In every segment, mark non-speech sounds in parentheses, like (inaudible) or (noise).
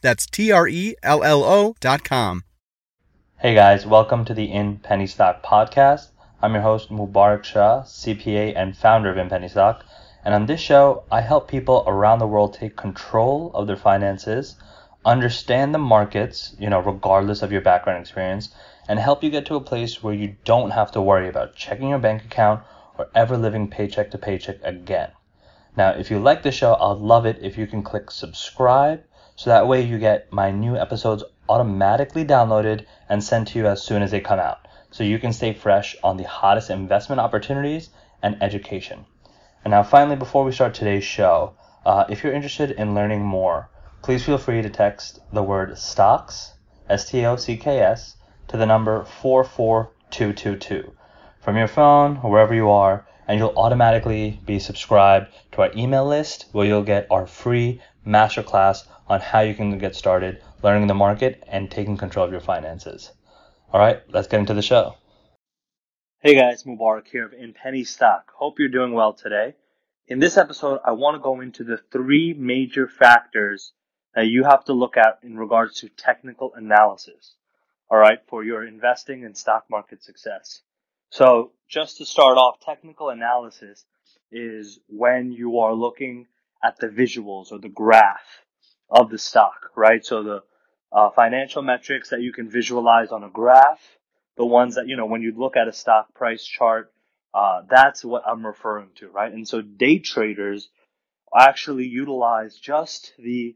That's T R E L L O dot com. Hey guys, welcome to the In Penny Stock podcast. I'm your host, Mubarak Shah, CPA and founder of In Penny Stock. And on this show, I help people around the world take control of their finances, understand the markets, you know, regardless of your background experience, and help you get to a place where you don't have to worry about checking your bank account or ever living paycheck to paycheck again. Now, if you like the show, I'd love it if you can click subscribe so that way you get my new episodes automatically downloaded and sent to you as soon as they come out. So you can stay fresh on the hottest investment opportunities and education. And now, finally, before we start today's show, uh, if you're interested in learning more, please feel free to text the word stocks, S T O C K S, to the number 44222 from your phone or wherever you are, and you'll automatically be subscribed to our email list where you'll get our free masterclass on how you can get started learning the market and taking control of your finances. All right, let's get into the show. Hey guys, Mubarak here of In Penny Stock. Hope you're doing well today. In this episode, I want to go into the three major factors that you have to look at in regards to technical analysis. All right, for your investing and stock market success. So just to start off, technical analysis is when you are looking at the visuals or the graph of the stock, right? So the uh, financial metrics that you can visualize on a graph, the ones that, you know, when you look at a stock price chart, uh, that's what I'm referring to, right? And so day traders actually utilize just the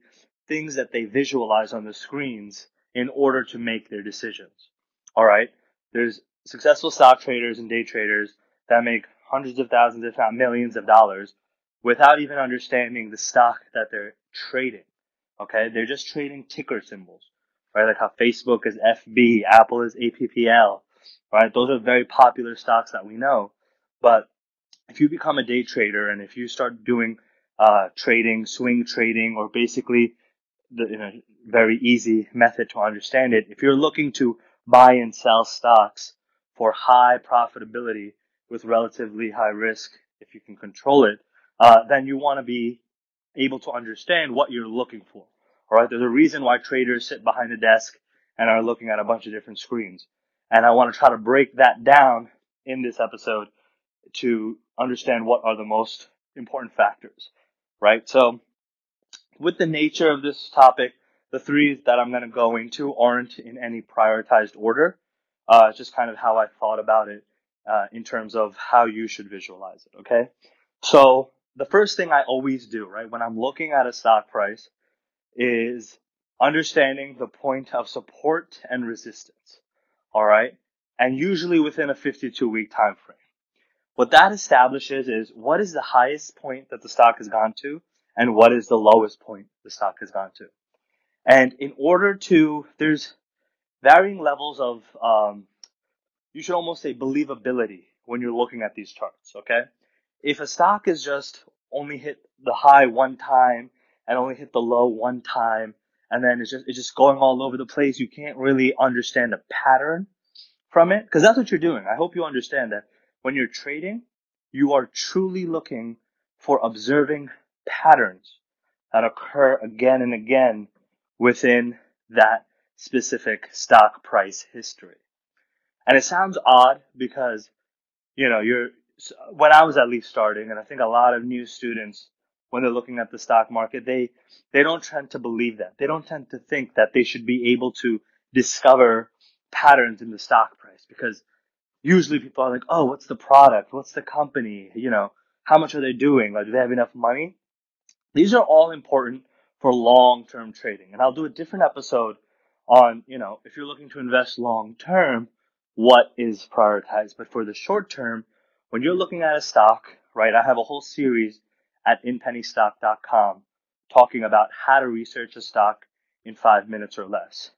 things that they visualize on the screens in order to make their decisions. All right. There's successful stock traders and day traders that make hundreds of thousands, if not millions of dollars without even understanding the stock that they're trading. Okay. They're just trading ticker symbols, right? Like how Facebook is FB, Apple is APPL, right? Those are very popular stocks that we know. But if you become a day trader and if you start doing uh, trading, swing trading, or basically the you know, very easy method to understand it, if you're looking to buy and sell stocks for high profitability with relatively high risk, if you can control it, uh, then you want to be able to understand what you're looking for. All right. There's a reason why traders sit behind a desk and are looking at a bunch of different screens. And I want to try to break that down in this episode to understand what are the most important factors. Right. So with the nature of this topic, the three that I'm going to go into aren't in any prioritized order. Uh, just kind of how I thought about it uh, in terms of how you should visualize it. Okay. So the first thing I always do, right, when I'm looking at a stock price is understanding the point of support and resistance. All right. And usually within a 52 week time frame. What that establishes is what is the highest point that the stock has gone to and what is the lowest point the stock has gone to. And in order to, there's varying levels of, um, you should almost say believability when you're looking at these charts. Okay if a stock is just only hit the high one time and only hit the low one time. And then it's just it's just going all over the place. You can't really understand a pattern from it because that's what you're doing. I hope you understand that when you're trading you are truly looking for observing patterns that occur again and again within that specific stock price history. And it sounds odd because you know you're when I was at least starting, and I think a lot of new students, when they're looking at the stock market, they they don't tend to believe that. They don't tend to think that they should be able to discover patterns in the stock price because usually people are like, oh, what's the product? What's the company? You know, how much are they doing? Like, do they have enough money? These are all important for long-term trading, and I'll do a different episode on, you know, if you're looking to invest long term, what is prioritized. But for the short term, when you're looking at a stock, right, I have a whole series at inpennystock.com talking about how to research a stock in five minutes or less.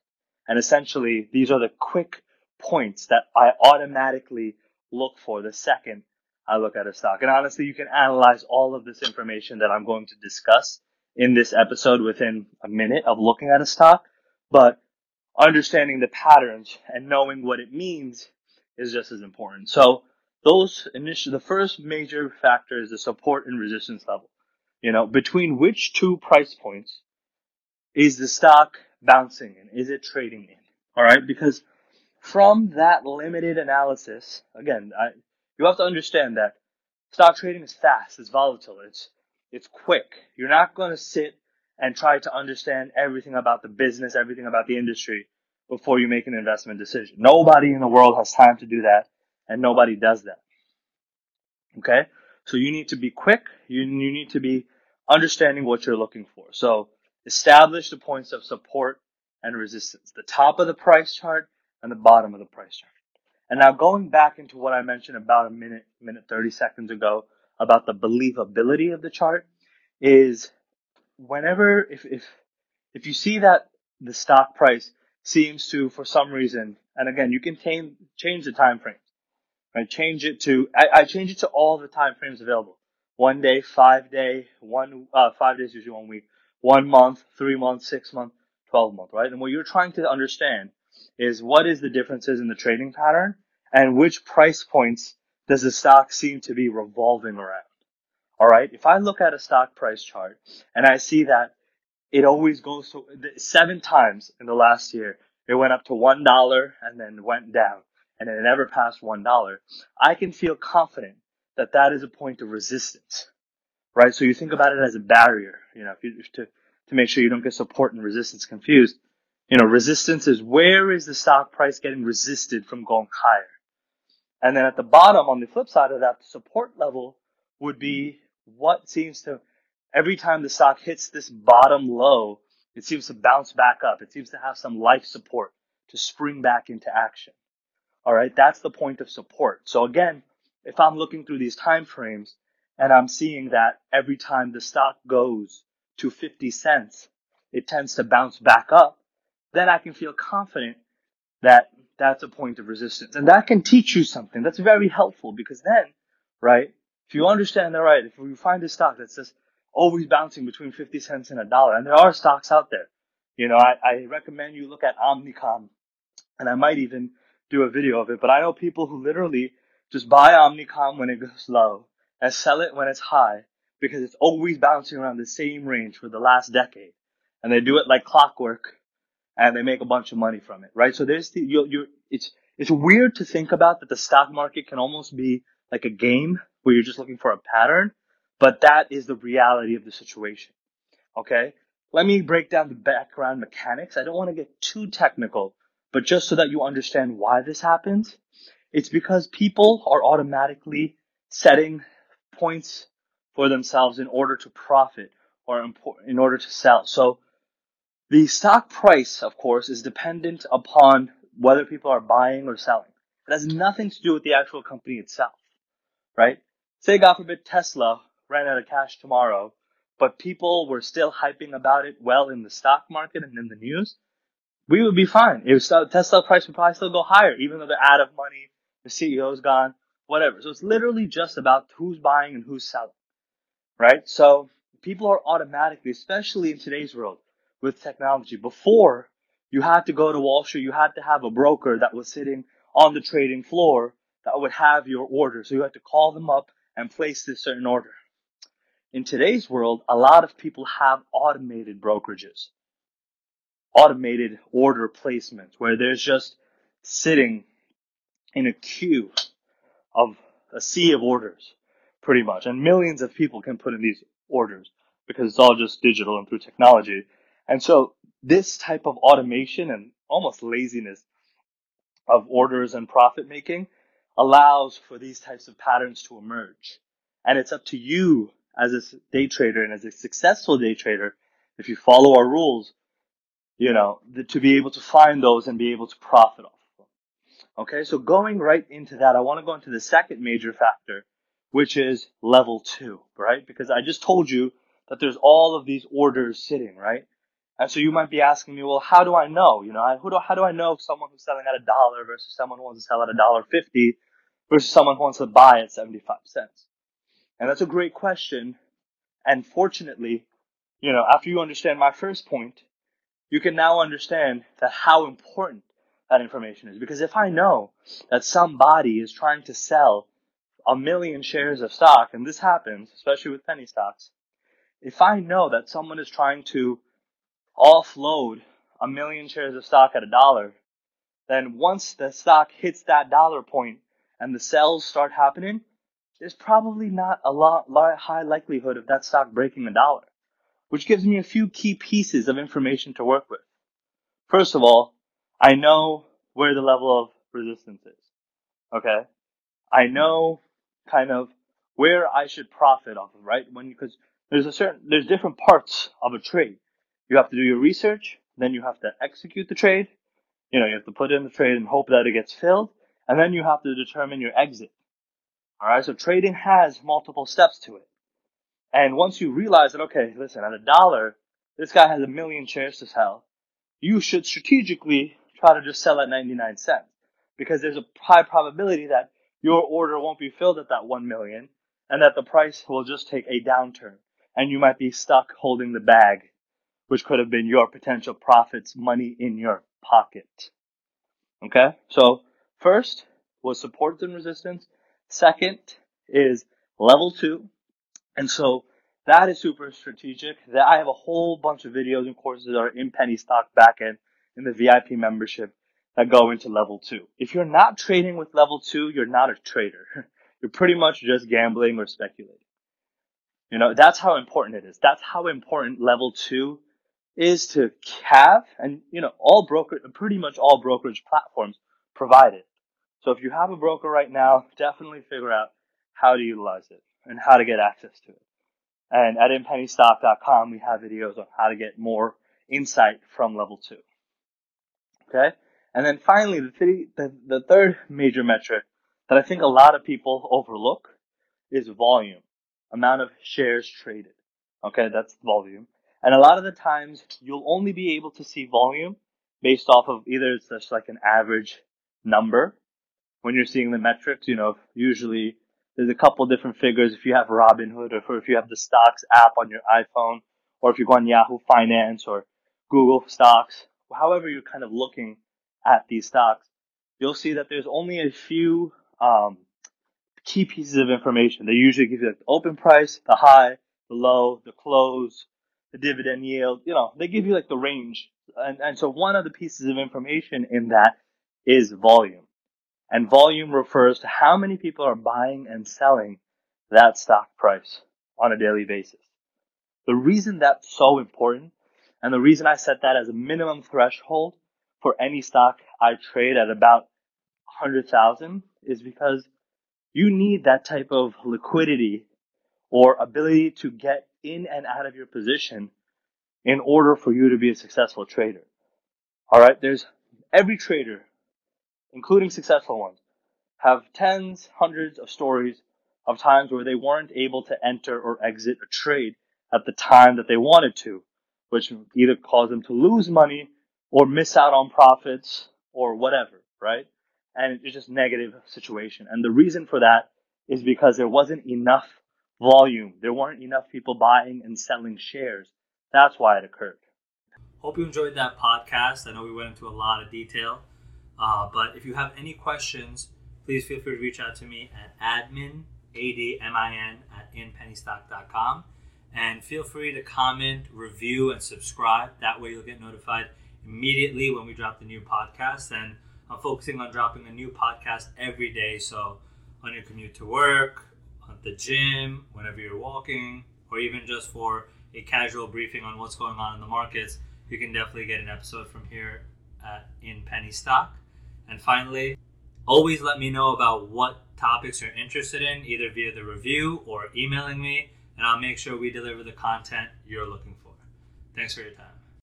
And essentially, these are the quick points that I automatically look for the second I look at a stock. And honestly, you can analyze all of this information that I'm going to discuss in this episode within a minute of looking at a stock. But understanding the patterns and knowing what it means is just as important. So those initial, the first major factor is the support and resistance level. You know, between which two price points is the stock bouncing in? Is it trading in? All right. Because from that limited analysis, again, I, you have to understand that stock trading is fast, it's volatile, it's, it's quick. You're not going to sit and try to understand everything about the business, everything about the industry before you make an investment decision. Nobody in the world has time to do that and nobody does that. Okay? So you need to be quick. You, you need to be understanding what you're looking for. So establish the points of support and resistance. The top of the price chart and the bottom of the price chart. And now going back into what I mentioned about a minute, minute 30 seconds ago about the believability of the chart is whenever, if, if, if you see that the stock price seems to, for some reason, and again, you can tame, change the time frames, right? Change it to, I, I change it to all the time frames available. One day, five day, one, uh, five days usually one week, one month, three months, six month, 12 month, right? And what you're trying to understand is what is the differences in the trading pattern and which price points does the stock seem to be revolving around. All right. If I look at a stock price chart and I see that it always goes to seven times in the last year, it went up to one dollar and then went down and it never passed one dollar. I can feel confident that that is a point of resistance, right? So you think about it as a barrier, you know, you, to, to make sure you don't get support and resistance confused. You know, resistance is where is the stock price getting resisted from going higher? And then at the bottom, on the flip side of that, the support level would be what seems to, every time the stock hits this bottom low, it seems to bounce back up. It seems to have some life support to spring back into action. All right. That's the point of support. So again, if I'm looking through these time frames and I'm seeing that every time the stock goes to 50 cents, it tends to bounce back up, then I can feel confident that that's a point of resistance. And that can teach you something. That's very helpful because then, right, if you understand that right, if you find a stock that's just always bouncing between 50 cents and a dollar, and there are stocks out there, you know, I, I recommend you look at Omnicom, and I might even do a video of it, but I know people who literally just buy Omnicom when it goes low and sell it when it's high because it's always bouncing around the same range for the last decade. And they do it like clockwork and they make a bunch of money from it, right? So there's the, you you it's, it's weird to think about that the stock market can almost be like a game where you're just looking for a pattern, but that is the reality of the situation. Okay? Let me break down the background mechanics. I don't want to get too technical, but just so that you understand why this happens, it's because people are automatically setting points for themselves in order to profit or in order to sell. So the stock price, of course, is dependent upon whether people are buying or selling. It has nothing to do with the actual company itself, right? Say, God forbid, Tesla ran out of cash tomorrow, but people were still hyping about it well in the stock market and in the news. We would be fine. It was, Tesla price would probably still go higher, even though they're out of money, the CEO's gone, whatever. So it's literally just about who's buying and who's selling, right? So people are automatically, especially in today's world, with technology. Before, you had to go to Wall Street, you had to have a broker that was sitting on the trading floor that would have your order. So you had to call them up and place this certain order. In today's world, a lot of people have automated brokerages, automated order placement where there's just sitting in a queue of a sea of orders, pretty much. And millions of people can put in these orders because it's all just digital and through technology. And so this type of automation and almost laziness of orders and profit making allows for these types of patterns to emerge. And it's up to you as a day trader and as a successful day trader, if you follow our rules, you know, to be able to find those and be able to profit off of them. Okay, so going right into that, I want to go into the second major factor, which is level two, right? Because I just told you that there's all of these orders sitting, right? And so you might be asking me, well, how do I know? You know, do, how do I know if someone who's selling at a dollar versus someone who wants to sell at a dollar fifty versus someone who wants to buy at 75 cents? And that's a great question. And fortunately, you know, after you understand my first point, you can now understand that how important that information is. Because if I know that somebody is trying to sell a million shares of stock, and this happens, especially with penny stocks, if I know that someone is trying to offload a million shares of stock at a dollar, then once the stock hits that dollar point and the sales start happening, there's probably not a lot, high likelihood of that stock breaking a dollar, which gives me a few key pieces of information to work with. First of all, I know where the level of resistance is. Okay. I know kind of where I should profit off of, right? When, because there's a certain, there's different parts of a trade. You have to do your research, then you have to execute the trade. You know, you have to put in the trade and hope that it gets filled, and then you have to determine your exit. Alright, so trading has multiple steps to it. And once you realize that, okay, listen, at a dollar, this guy has a million shares to sell, you should strategically try to just sell at 99 cents. Because there's a high probability that your order won't be filled at that 1 million, and that the price will just take a downturn, and you might be stuck holding the bag which could have been your potential profits, money in your pocket. Okay? So, first was support and resistance. Second is level two. And so that is super strategic. That I have a whole bunch of videos and courses that are in penny stock backend in the VIP membership that go into level two. If you're not trading with level two, you're not a trader. (laughs) You're pretty much just gambling or speculating. You know, that's how important it is. That's how important level two is to have, and you know, all broker, pretty much all brokerage platforms provide it. So if you have a broker right now, definitely figure out how to utilize it and how to get access to it. And at inpennystock.com, we have videos on how to get more insight from level two. Okay. And then finally, the, th- the, the third major metric that I think a lot of people overlook is volume, amount of shares traded. Okay. That's volume. And a lot of the times you'll only be able to see volume based off of either it's just like an average number when you're seeing the metrics, you know, usually there's a couple different figures if you have Robinhood or if you have the stocks app on your iPhone or if you go on Yahoo Finance or Google Stocks, however you're kind of looking at these stocks, you'll see that there's only a few um, key pieces of information. They usually give you like the open price, the high, the low, the close, the dividend yield, you know, they give you like the range. And, and so one of the pieces of information in that is volume. And volume refers to how many people are buying and selling that stock price on a daily basis. The reason that's so important and the reason I set that as a minimum threshold for any stock I trade at about 100,000 is because you need that type of liquidity or ability to get in and out of your position in order for you to be a successful trader. All right. There's every trader, including successful ones, have tens, hundreds of stories of times where they weren't able to enter or exit a trade at the time that they wanted to, which either caused them to lose money or miss out on profits or whatever, right? And it's just negative situation. And the reason for that is because there wasn't enough volume. There weren't enough people buying and selling shares. That's why it occurred. Hope you enjoyed that podcast. I know we went into a lot of detail. Uh, but if you have any questions, please feel free to reach out to me at admin, A-D-M-I-N, at inpennystock.com. And feel free to comment, review, and subscribe. That way you'll get notified immediately when we drop the new podcast. And I'm focusing on dropping a new podcast every day. So on your commute to work, at the gym, whenever you're walking, or even just for a casual briefing on what's going on in the markets, you can definitely get an episode from here at, in Penny Stock. And finally, always let me know about what topics you're interested in, either via the review or emailing me, and I'll make sure we deliver the content you're looking for. Thanks for your time.